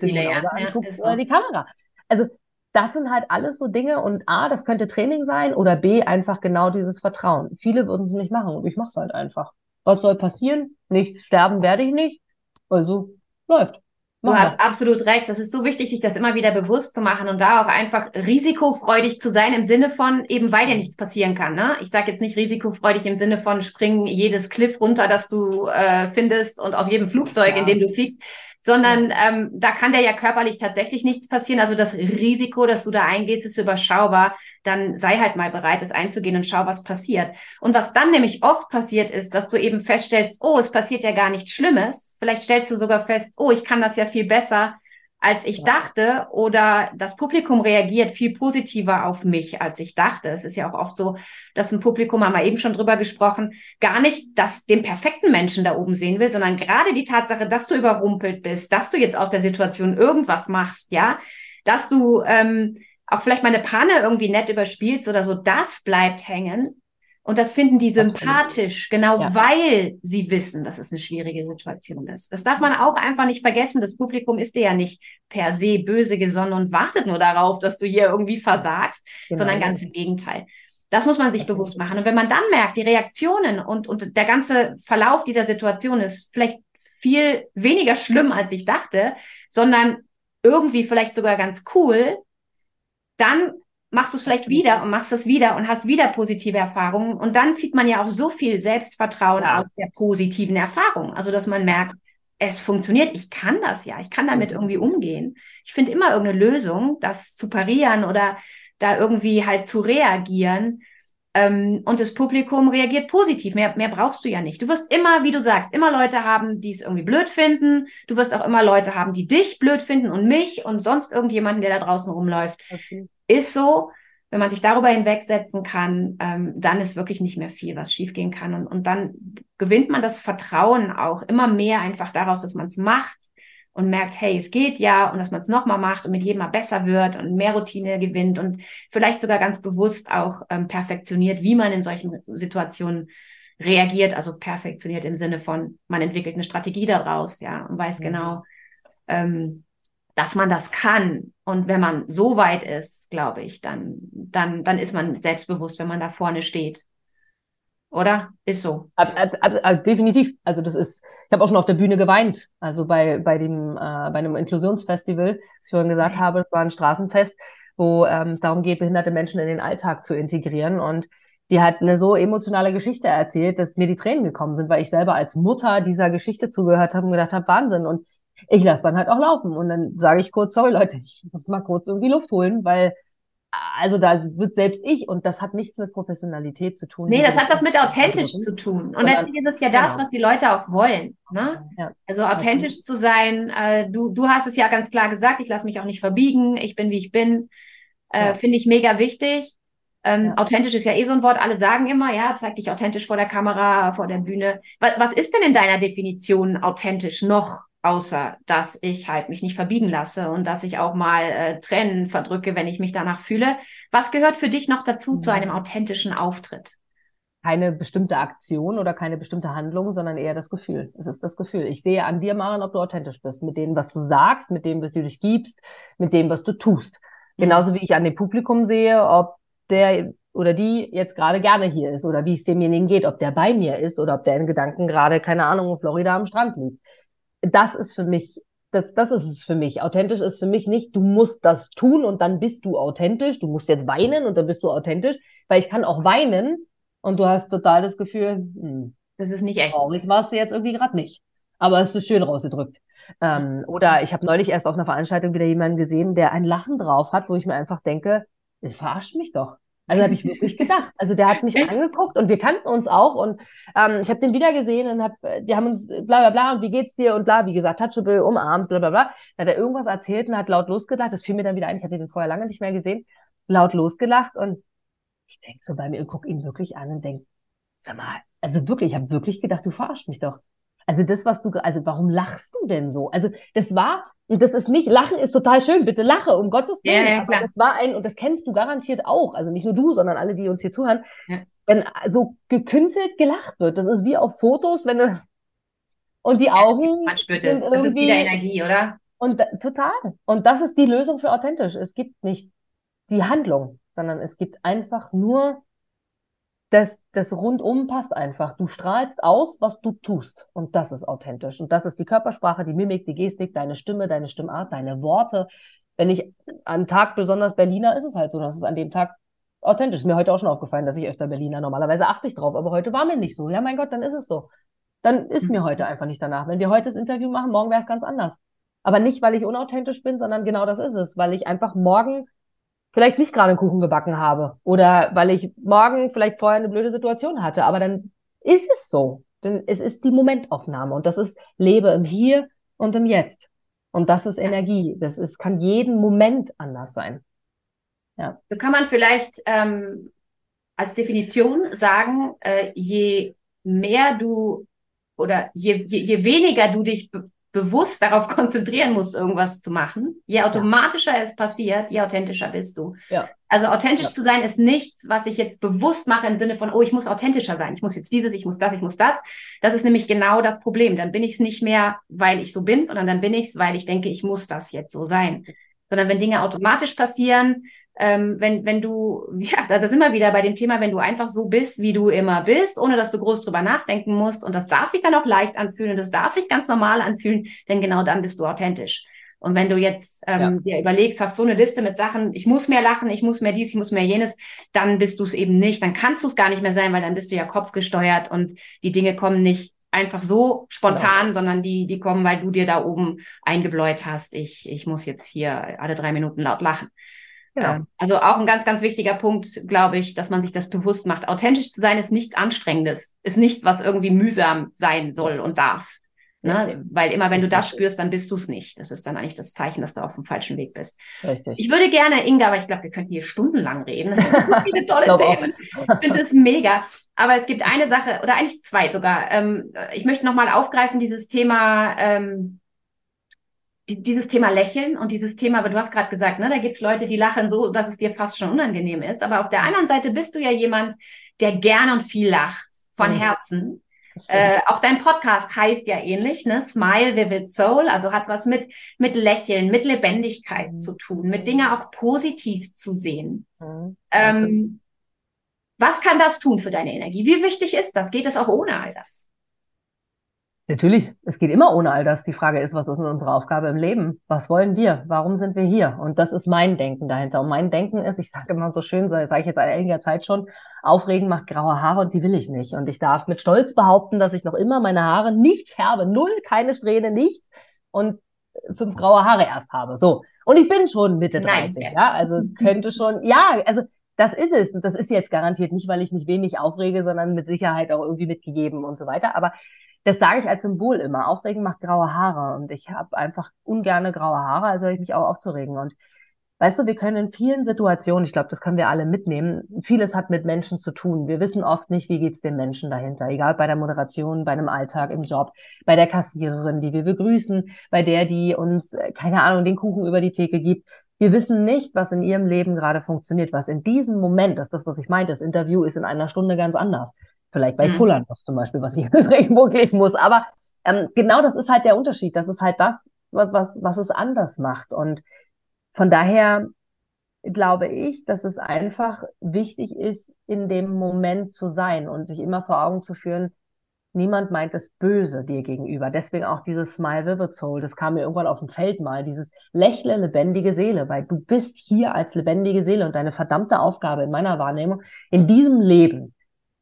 die, Bühne, ja, anguckst, ja, so. die Kamera. Also das sind halt alles so Dinge und A, das könnte Training sein oder B, einfach genau dieses Vertrauen. Viele würden es nicht machen und ich mache es halt einfach. Was soll passieren? Nichts sterben werde ich nicht. Also läuft. Du hast absolut recht. Das ist so wichtig, sich das immer wieder bewusst zu machen und da auch einfach risikofreudig zu sein im Sinne von, eben weil dir nichts passieren kann. Ne? Ich sage jetzt nicht risikofreudig im Sinne von springen jedes Cliff runter, das du äh, findest und aus jedem Flugzeug, ja. in dem du fliegst, sondern ähm, da kann dir ja körperlich tatsächlich nichts passieren. Also das Risiko, dass du da eingehst, ist überschaubar. Dann sei halt mal bereit, es einzugehen und schau, was passiert. Und was dann nämlich oft passiert ist, dass du eben feststellst, oh, es passiert ja gar nichts Schlimmes. Vielleicht stellst du sogar fest, oh, ich kann das ja viel besser als ich ja. dachte oder das Publikum reagiert viel positiver auf mich, als ich dachte. Es ist ja auch oft so, dass ein Publikum, haben wir eben schon drüber gesprochen, gar nicht das, den perfekten Menschen da oben sehen will, sondern gerade die Tatsache, dass du überrumpelt bist, dass du jetzt aus der Situation irgendwas machst, ja, dass du ähm, auch vielleicht mal eine Panne irgendwie nett überspielst oder so, das bleibt hängen. Und das finden die sympathisch, Absolut. genau ja. weil sie wissen, dass es eine schwierige Situation ist. Das darf man auch einfach nicht vergessen. Das Publikum ist dir ja nicht per se böse gesonnen und wartet nur darauf, dass du hier irgendwie versagst, genau. sondern ganz im Gegenteil. Das muss man sich okay. bewusst machen. Und wenn man dann merkt, die Reaktionen und, und der ganze Verlauf dieser Situation ist vielleicht viel weniger schlimm, als ich dachte, sondern irgendwie vielleicht sogar ganz cool, dann machst du es vielleicht wieder und machst es wieder und hast wieder positive Erfahrungen. Und dann zieht man ja auch so viel Selbstvertrauen ja. aus der positiven Erfahrung. Also, dass man merkt, es funktioniert, ich kann das ja, ich kann damit irgendwie umgehen. Ich finde immer irgendeine Lösung, das zu parieren oder da irgendwie halt zu reagieren. Ähm, und das Publikum reagiert positiv. Mehr, mehr brauchst du ja nicht. Du wirst immer, wie du sagst, immer Leute haben, die es irgendwie blöd finden. Du wirst auch immer Leute haben, die dich blöd finden und mich und sonst irgendjemanden, der da draußen rumläuft. Okay. Ist so. Wenn man sich darüber hinwegsetzen kann, ähm, dann ist wirklich nicht mehr viel, was schiefgehen kann. Und, und dann gewinnt man das Vertrauen auch immer mehr einfach daraus, dass man es macht und merkt, hey, es geht ja und dass man es nochmal macht und mit jedem Mal besser wird und mehr Routine gewinnt und vielleicht sogar ganz bewusst auch ähm, perfektioniert, wie man in solchen Situationen reagiert, also perfektioniert im Sinne von, man entwickelt eine Strategie daraus, ja, und weiß mhm. genau, ähm, dass man das kann. Und wenn man so weit ist, glaube ich, dann, dann, dann ist man selbstbewusst, wenn man da vorne steht. Oder? Ist so. Also, also, definitiv. Also das ist, ich habe auch schon auf der Bühne geweint. Also bei, bei dem, äh, bei einem Inklusionsfestival, das ich vorhin gesagt habe, es war ein Straßenfest, wo ähm, es darum geht, behinderte Menschen in den Alltag zu integrieren. Und die hat eine so emotionale Geschichte erzählt, dass mir die Tränen gekommen sind, weil ich selber als Mutter dieser Geschichte zugehört habe und gedacht habe, Wahnsinn. Und ich lasse dann halt auch laufen. Und dann sage ich kurz, sorry Leute, ich muss mal kurz irgendwie Luft holen, weil also da wird selbst ich, und das hat nichts mit Professionalität zu tun. Nee, das hat was mit authentisch zu tun. Und letztlich ist es ja das, genau. was die Leute auch wollen. Ne? Ja. Also authentisch okay. zu sein. Äh, du, du hast es ja ganz klar gesagt, ich lasse mich auch nicht verbiegen, ich bin, wie ich bin. Äh, ja. Finde ich mega wichtig. Ähm, ja. Authentisch ist ja eh so ein Wort, alle sagen immer, ja, zeig dich authentisch vor der Kamera, vor der Bühne. Was, was ist denn in deiner Definition authentisch noch? Außer dass ich halt mich nicht verbiegen lasse und dass ich auch mal äh, Tränen verdrücke, wenn ich mich danach fühle. Was gehört für dich noch dazu mhm. zu einem authentischen Auftritt? Keine bestimmte Aktion oder keine bestimmte Handlung, sondern eher das Gefühl. Es ist das Gefühl. Ich sehe an dir, Maren, ob du authentisch bist. Mit dem, was du sagst, mit dem, was du dich gibst, mit dem, was du tust. Mhm. Genauso wie ich an dem Publikum sehe, ob der oder die jetzt gerade gerne hier ist oder wie es demjenigen geht, ob der bei mir ist oder ob der in Gedanken gerade, keine Ahnung, in Florida am Strand liegt das ist für mich, das, das ist es für mich. Authentisch ist für mich nicht, du musst das tun und dann bist du authentisch. Du musst jetzt weinen und dann bist du authentisch, weil ich kann auch weinen und du hast total das Gefühl, hm, das ist nicht echt. Traurig warst du jetzt irgendwie gerade nicht. Aber es ist schön rausgedrückt. Ähm, oder ich habe neulich erst auf einer Veranstaltung wieder jemanden gesehen, der ein Lachen drauf hat, wo ich mir einfach denke, verarscht mich doch. Also habe ich wirklich gedacht. Also der hat mich angeguckt und wir kannten uns auch und ähm, ich habe den wieder gesehen und hab, die haben uns bla bla bla und wie geht's dir und bla, wie gesagt, touchable, umarmt, bla bla bla. Dann hat er irgendwas erzählt und hat laut losgelacht. Das fiel mir dann wieder ein, ich hatte den vorher lange nicht mehr gesehen. Laut losgelacht und ich denk so bei mir und guck ihn wirklich an und denk, sag mal, also wirklich, ich habe wirklich gedacht, du verarscht mich doch. Also das, was du, also warum lachst du denn so? Also das war und das ist nicht, Lachen ist total schön, bitte lache, um Gottes Willen. Ja, ja, aber das war ein, und das kennst du garantiert auch, also nicht nur du, sondern alle, die uns hier zuhören, ja. wenn so gekünstelt gelacht wird. Das ist wie auf Fotos, wenn du, und die Augen. Man spürt es, das ist wieder Energie, oder? Und total. Und das ist die Lösung für authentisch. Es gibt nicht die Handlung, sondern es gibt einfach nur das, das rundum passt einfach. Du strahlst aus, was du tust. Und das ist authentisch. Und das ist die Körpersprache, die Mimik, die Gestik, deine Stimme, deine Stimmart, deine Worte. Wenn ich an Tag besonders Berliner, ist es halt so, dass es an dem Tag authentisch ist. Mir heute auch schon aufgefallen, dass ich öfter Berliner, normalerweise achte ich drauf, aber heute war mir nicht so. Ja, mein Gott, dann ist es so. Dann ist mhm. mir heute einfach nicht danach. Wenn wir heute das Interview machen, morgen wäre es ganz anders. Aber nicht, weil ich unauthentisch bin, sondern genau das ist es, weil ich einfach morgen vielleicht nicht gerade einen Kuchen gebacken habe oder weil ich morgen vielleicht vorher eine blöde Situation hatte. Aber dann ist es so. Denn es ist die Momentaufnahme und das ist Lebe im Hier und im Jetzt. Und das ist Energie. Das ist, kann jeden Moment anders sein. Ja. So kann man vielleicht ähm, als Definition sagen, äh, je mehr du oder je, je, je weniger du dich bewusst darauf konzentrieren musst, irgendwas zu machen, je automatischer ja. es passiert, je authentischer bist du. Ja. Also authentisch ja. zu sein ist nichts, was ich jetzt bewusst mache im Sinne von, oh, ich muss authentischer sein, ich muss jetzt dieses, ich muss das, ich muss das. Das ist nämlich genau das Problem. Dann bin ich es nicht mehr, weil ich so bin, sondern dann bin ich es, weil ich denke, ich muss das jetzt so sein. Sondern wenn Dinge automatisch passieren, ähm, wenn, wenn du, ja, da sind wir wieder bei dem Thema, wenn du einfach so bist, wie du immer bist, ohne dass du groß drüber nachdenken musst. Und das darf sich dann auch leicht anfühlen und das darf sich ganz normal anfühlen, denn genau dann bist du authentisch. Und wenn du jetzt ähm, ja. dir überlegst, hast so eine Liste mit Sachen, ich muss mehr lachen, ich muss mehr dies, ich muss mehr jenes, dann bist du es eben nicht. Dann kannst du es gar nicht mehr sein, weil dann bist du ja kopfgesteuert und die Dinge kommen nicht einfach so spontan, genau. sondern die, die kommen, weil du dir da oben eingebläut hast, ich, ich muss jetzt hier alle drei Minuten laut lachen. Genau. Ähm, also auch ein ganz, ganz wichtiger Punkt, glaube ich, dass man sich das bewusst macht. Authentisch zu sein ist nichts Anstrengendes, ist nicht, was irgendwie mühsam sein soll und darf. Ne? Weil immer wenn du das spürst, dann bist du es nicht. Das ist dann eigentlich das Zeichen, dass du auf dem falschen Weg bist. Richtig. Ich würde gerne, Inga, aber ich glaube, wir könnten hier stundenlang reden. Das sind so viele tolle Themen. Ich finde das mega. Aber es gibt eine Sache, oder eigentlich zwei sogar. Ähm, ich möchte nochmal aufgreifen, dieses Thema, ähm, dieses Thema Lächeln und dieses Thema, aber du hast gerade gesagt, ne, da gibt es Leute, die lachen so, dass es dir fast schon unangenehm ist. Aber auf der anderen Seite bist du ja jemand, der gern und viel lacht, von mhm. Herzen. Äh, auch dein Podcast heißt ja ähnlich, ne? Smile Vivid Soul, also hat was mit, mit Lächeln, mit Lebendigkeit mhm. zu tun, mit Dinge auch positiv zu sehen. Mhm. Ähm, was kann das tun für deine Energie? Wie wichtig ist das? Geht es auch ohne all das? Natürlich, es geht immer ohne all das. Die Frage ist, was ist unsere Aufgabe im Leben? Was wollen wir? Warum sind wir hier? Und das ist mein Denken dahinter. Und mein Denken ist, ich sage immer so schön, sage ich jetzt seit einiger Zeit schon, aufregen macht graue Haare und die will ich nicht. Und ich darf mit Stolz behaupten, dass ich noch immer meine Haare nicht färbe. Null, keine Strähne, nichts. Und fünf graue Haare erst habe. So. Und ich bin schon Mitte 30, Nein, ja. Also es könnte schon, ja, also das ist es. Und das ist jetzt garantiert nicht, weil ich mich wenig aufrege, sondern mit Sicherheit auch irgendwie mitgegeben und so weiter. Aber das sage ich als Symbol immer. Aufregen macht graue Haare und ich habe einfach ungerne graue Haare, also ich mich auch aufzuregen. Und weißt du, wir können in vielen Situationen, ich glaube, das können wir alle mitnehmen, vieles hat mit Menschen zu tun. Wir wissen oft nicht, wie geht's dem Menschen dahinter, egal bei der Moderation, bei einem Alltag, im Job, bei der Kassiererin, die wir begrüßen, bei der, die uns, äh, keine Ahnung, den Kuchen über die Theke gibt. Wir wissen nicht, was in ihrem Leben gerade funktioniert, was in diesem Moment, das ist das, was ich meinte, das Interview ist in einer Stunde ganz anders. Vielleicht bei mhm. Zum Beispiel, was ich irgendwo klicken muss. Aber ähm, genau das ist halt der Unterschied. Das ist halt das, was, was, was es anders macht. Und von daher glaube ich, dass es einfach wichtig ist, in dem Moment zu sein und sich immer vor Augen zu führen, niemand meint es böse dir gegenüber. Deswegen auch dieses Smile Vivid Soul, das kam mir irgendwann auf dem Feld mal, dieses lächle lebendige Seele, weil du bist hier als lebendige Seele und deine verdammte Aufgabe in meiner Wahrnehmung in diesem Leben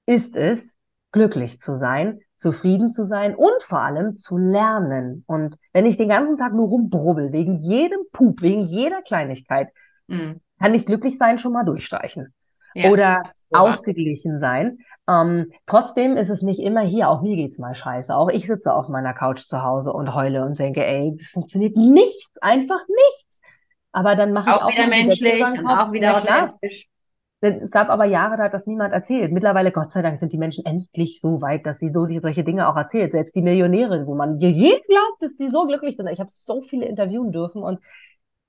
ist es, glücklich zu sein, zufrieden zu sein und vor allem zu lernen. Und wenn ich den ganzen Tag nur rumbrubbel, wegen jedem Pup, wegen jeder Kleinigkeit, mhm. kann ich glücklich sein schon mal durchstreichen. Ja, oder ausgeglichen sein. Ähm, trotzdem ist es nicht immer hier, auch mir geht's mal scheiße. Auch ich sitze auf meiner Couch zu Hause und heule und denke, ey, funktioniert nichts, einfach nichts. Aber dann mache ich auch wieder menschlich und auch wieder authentisch. Es gab aber Jahre, da hat das niemand erzählt. Mittlerweile, Gott sei Dank, sind die Menschen endlich so weit, dass sie so die, solche Dinge auch erzählt. Selbst die Millionäre, wo man je glaubt, dass sie so glücklich sind. Ich habe so viele interviewen dürfen und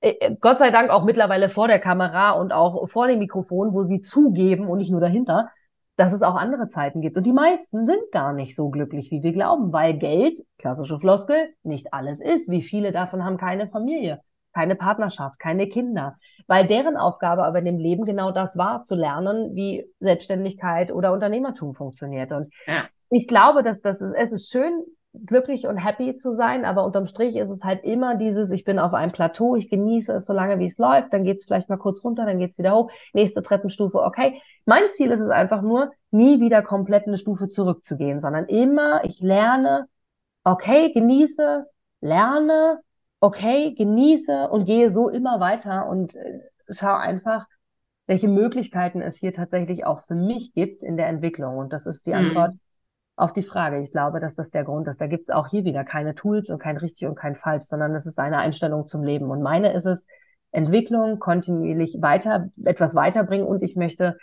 äh, äh, Gott sei Dank auch mittlerweile vor der Kamera und auch vor dem Mikrofon, wo sie zugeben und nicht nur dahinter, dass es auch andere Zeiten gibt. Und die meisten sind gar nicht so glücklich, wie wir glauben, weil Geld, klassische Floskel, nicht alles ist. Wie viele davon haben keine Familie? Keine Partnerschaft, keine Kinder, weil deren Aufgabe aber in dem Leben genau das war, zu lernen, wie Selbstständigkeit oder Unternehmertum funktioniert. Und ja. ich glaube, dass das ist, es ist schön, glücklich und happy zu sein, aber unterm Strich ist es halt immer dieses, ich bin auf einem Plateau, ich genieße es so lange, wie es läuft, dann geht es vielleicht mal kurz runter, dann geht es wieder hoch, nächste Treppenstufe, okay. Mein Ziel ist es einfach nur, nie wieder komplett eine Stufe zurückzugehen, sondern immer, ich lerne, okay, genieße, lerne, okay, genieße und gehe so immer weiter und äh, schau einfach, welche Möglichkeiten es hier tatsächlich auch für mich gibt in der Entwicklung. Und das ist die mhm. Antwort mhm. auf die Frage. Ich glaube, dass das der Grund ist. Da gibt es auch hier wieder keine Tools und kein richtig und kein falsch, sondern es ist eine Einstellung zum Leben. Und meine ist es, Entwicklung, kontinuierlich weiter, etwas weiterbringen und ich möchte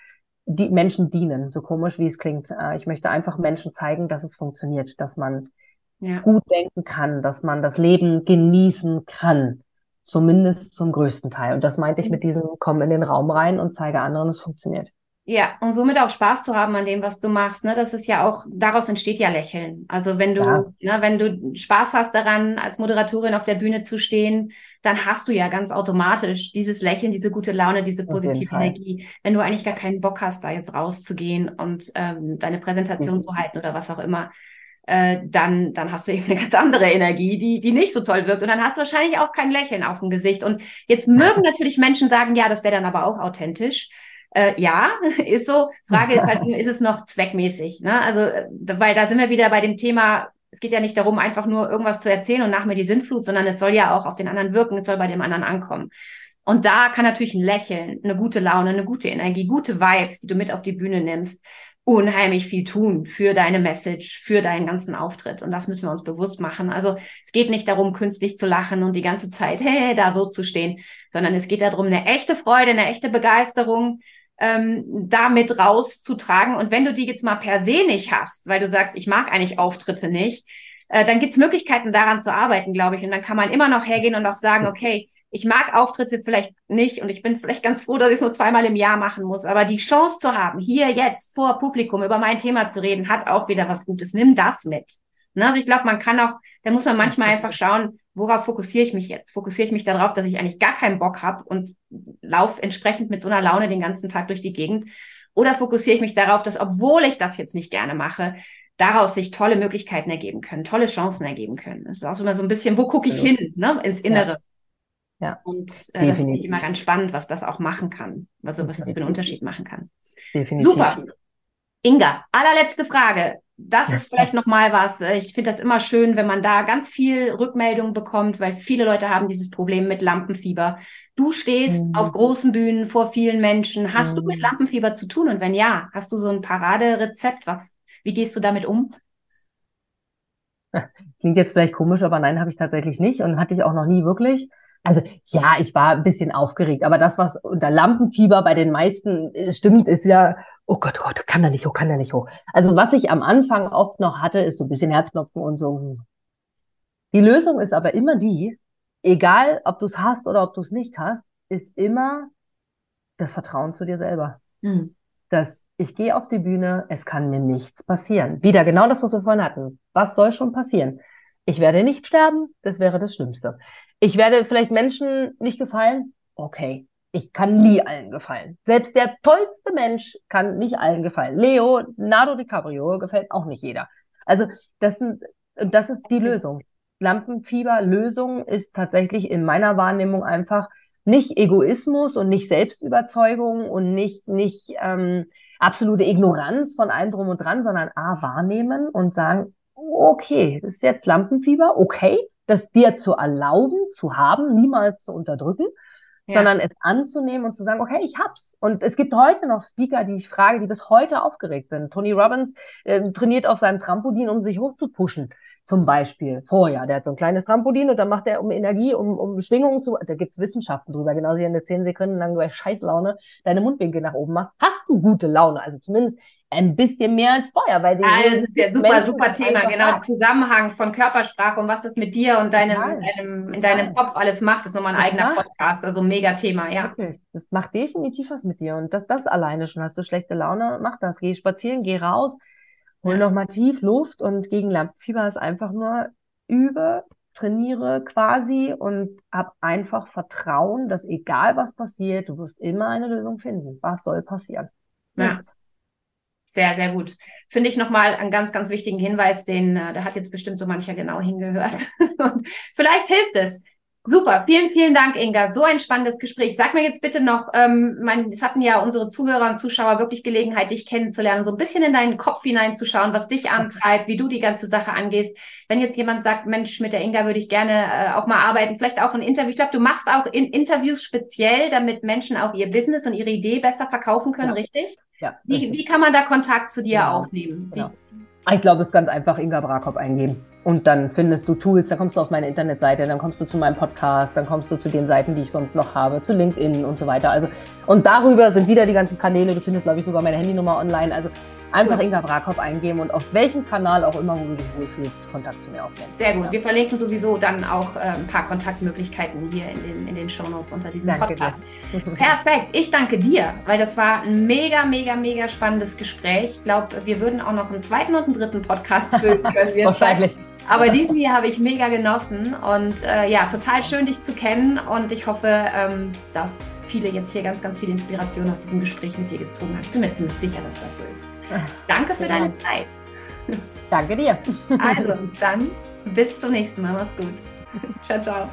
die Menschen dienen, so komisch wie es klingt. Äh, ich möchte einfach Menschen zeigen, dass es funktioniert, dass man ja. gut denken kann, dass man das Leben genießen kann. Zumindest zum größten Teil. Und das meinte ich mit diesem, komm in den Raum rein und zeige anderen, es funktioniert. Ja, und somit auch Spaß zu haben an dem, was du machst. Ne? Das ist ja auch, daraus entsteht ja Lächeln. Also wenn du, ja. ne, wenn du Spaß hast daran, als Moderatorin auf der Bühne zu stehen, dann hast du ja ganz automatisch dieses Lächeln, diese gute Laune, diese positive Energie. Wenn du eigentlich gar keinen Bock hast, da jetzt rauszugehen und ähm, deine Präsentation mhm. zu halten oder was auch immer, äh, dann, dann hast du eben eine ganz andere Energie, die, die nicht so toll wirkt. Und dann hast du wahrscheinlich auch kein Lächeln auf dem Gesicht. Und jetzt mögen natürlich Menschen sagen, ja, das wäre dann aber auch authentisch. Äh, ja, ist so. Frage ist halt, ist es noch zweckmäßig? Ne? Also, äh, weil da sind wir wieder bei dem Thema, es geht ja nicht darum, einfach nur irgendwas zu erzählen und nach mir die Sinnflut, sondern es soll ja auch auf den anderen wirken, es soll bei dem anderen ankommen. Und da kann natürlich ein Lächeln, eine gute Laune, eine gute Energie, gute Vibes, die du mit auf die Bühne nimmst, unheimlich viel tun für deine Message, für deinen ganzen Auftritt. Und das müssen wir uns bewusst machen. Also es geht nicht darum, künstlich zu lachen und die ganze Zeit hey, da so zu stehen, sondern es geht darum, eine echte Freude, eine echte Begeisterung ähm, damit rauszutragen. Und wenn du die jetzt mal per se nicht hast, weil du sagst, ich mag eigentlich Auftritte nicht, äh, dann gibt's Möglichkeiten daran zu arbeiten, glaube ich. Und dann kann man immer noch hergehen und auch sagen, okay, ich mag Auftritte vielleicht nicht und ich bin vielleicht ganz froh, dass ich es nur zweimal im Jahr machen muss. Aber die Chance zu haben, hier jetzt vor Publikum über mein Thema zu reden, hat auch wieder was Gutes. Nimm das mit. Ne? Also ich glaube, man kann auch, da muss man manchmal einfach schauen, worauf fokussiere ich mich jetzt? Fokussiere ich mich darauf, dass ich eigentlich gar keinen Bock habe und lauf entsprechend mit so einer Laune den ganzen Tag durch die Gegend? Oder fokussiere ich mich darauf, dass obwohl ich das jetzt nicht gerne mache, daraus sich tolle Möglichkeiten ergeben können, tolle Chancen ergeben können. Das ist auch immer so ein bisschen, wo gucke ich hin, ne? ins Innere. Ja. Ja. Und äh, das finde ich immer ganz spannend, was das auch machen kann, also was das für einen Unterschied machen kann. Definitiv. Super. Inga, allerletzte Frage. Das ist vielleicht nochmal was. Ich finde das immer schön, wenn man da ganz viel Rückmeldung bekommt, weil viele Leute haben dieses Problem mit Lampenfieber. Du stehst mhm. auf großen Bühnen vor vielen Menschen. Hast mhm. du mit mhm. Lampenfieber zu tun? Und wenn ja, hast du so ein Paraderezept? Was, wie gehst du damit um? Klingt jetzt vielleicht komisch, aber nein, habe ich tatsächlich nicht und hatte ich auch noch nie wirklich. Also ja, ich war ein bisschen aufgeregt, aber das, was unter Lampenfieber bei den meisten äh, stimmt, ist ja, oh Gott, oh Gott, kann er nicht hoch, kann er nicht hoch. Also was ich am Anfang oft noch hatte, ist so ein bisschen Herzklopfen und so. Die Lösung ist aber immer die, egal ob du es hast oder ob du es nicht hast, ist immer das Vertrauen zu dir selber. Mhm. Dass ich gehe auf die Bühne, es kann mir nichts passieren. Wieder genau das, was wir vorhin hatten. Was soll schon passieren? Ich werde nicht sterben, das wäre das Schlimmste. Ich werde vielleicht Menschen nicht gefallen. Okay. Ich kann nie allen gefallen. Selbst der tollste Mensch kann nicht allen gefallen. Leo, Nado DiCaprio gefällt auch nicht jeder. Also, das sind, das ist die Lösung. Lampenfieber-Lösung ist tatsächlich in meiner Wahrnehmung einfach nicht Egoismus und nicht Selbstüberzeugung und nicht, nicht ähm, absolute Ignoranz von allem drum und dran, sondern A, wahrnehmen und sagen, okay, das ist jetzt Lampenfieber, okay, das dir zu erlauben, zu haben, niemals zu unterdrücken, ja. sondern es anzunehmen und zu sagen, okay, ich hab's. Und es gibt heute noch Speaker, die ich frage, die bis heute aufgeregt sind. Tony Robbins äh, trainiert auf seinem Trampolin, um sich hochzupuschen zum Beispiel vorher. Der hat so ein kleines Trampolin und dann macht er um Energie, um, um Schwingungen zu, da gibt's Wissenschaften drüber, genauso wie wenn du zehn Sekunden lang bei Scheißlaune deine Mundwinkel nach oben machst, hast du gute Laune. Also zumindest ein bisschen mehr als vorher. Weil ah, das ist ja super, Menschen super Thema. Genau, der Zusammenhang von Körpersprache und was das mit dir und deinem, deinem, in deinem Kopf alles macht, ist nochmal ein eigener Podcast. Also mega Thema, ja. Wirklich. Das macht definitiv was mit dir. Und das, das alleine schon. Hast du schlechte Laune, mach das. Geh spazieren, geh raus, hol noch mal tief Luft und gegen Lampenfieber ist einfach nur übe, trainiere quasi und hab einfach Vertrauen, dass egal was passiert, du wirst immer eine Lösung finden. Was soll passieren? Ja. Sehr, sehr gut. Finde ich nochmal einen ganz, ganz wichtigen Hinweis, den, äh, da hat jetzt bestimmt so mancher genau hingehört. Und vielleicht hilft es. Super, vielen, vielen Dank, Inga. So ein spannendes Gespräch. Sag mir jetzt bitte noch, ähm, mein, es hatten ja unsere Zuhörer und Zuschauer wirklich Gelegenheit, dich kennenzulernen, so ein bisschen in deinen Kopf hineinzuschauen, was dich antreibt, wie du die ganze Sache angehst. Wenn jetzt jemand sagt, Mensch, mit der Inga würde ich gerne äh, auch mal arbeiten, vielleicht auch ein Interview. Ich glaube, du machst auch in Interviews speziell, damit Menschen auch ihr Business und ihre Idee besser verkaufen können, ja. richtig? Ja. Wie, wie kann man da Kontakt zu dir genau. aufnehmen? Genau. Ich glaube, es ist ganz einfach Inga Brakop eingeben. Und dann findest du Tools, dann kommst du auf meine Internetseite, dann kommst du zu meinem Podcast, dann kommst du zu den Seiten, die ich sonst noch habe, zu LinkedIn und so weiter. Also, und darüber sind wieder die ganzen Kanäle. Du findest, glaube ich, sogar meine Handynummer online. Also Einfach Inga Brakop eingeben und auf welchem Kanal auch immer, wo du dich wohlfühlst, Kontakt zu mir aufnehmen. Sehr gut. Wir verlinken sowieso dann auch äh, ein paar Kontaktmöglichkeiten hier in den, in den Shownotes unter diesem danke Podcast. Dir. Perfekt. Ich danke dir, weil das war ein mega, mega, mega spannendes Gespräch. Ich glaube, wir würden auch noch einen zweiten und einen dritten Podcast füllen können. Wahrscheinlich. Aber diesen hier habe ich mega genossen und äh, ja, total schön, dich zu kennen und ich hoffe, ähm, dass viele jetzt hier ganz, ganz viel Inspiration aus diesem Gespräch mit dir gezogen haben. Ich bin mir ziemlich sicher, dass das so ist. Danke für deine Zeit. Danke dir. Also, dann bis zum nächsten Mal. Mach's gut. Ciao, ciao.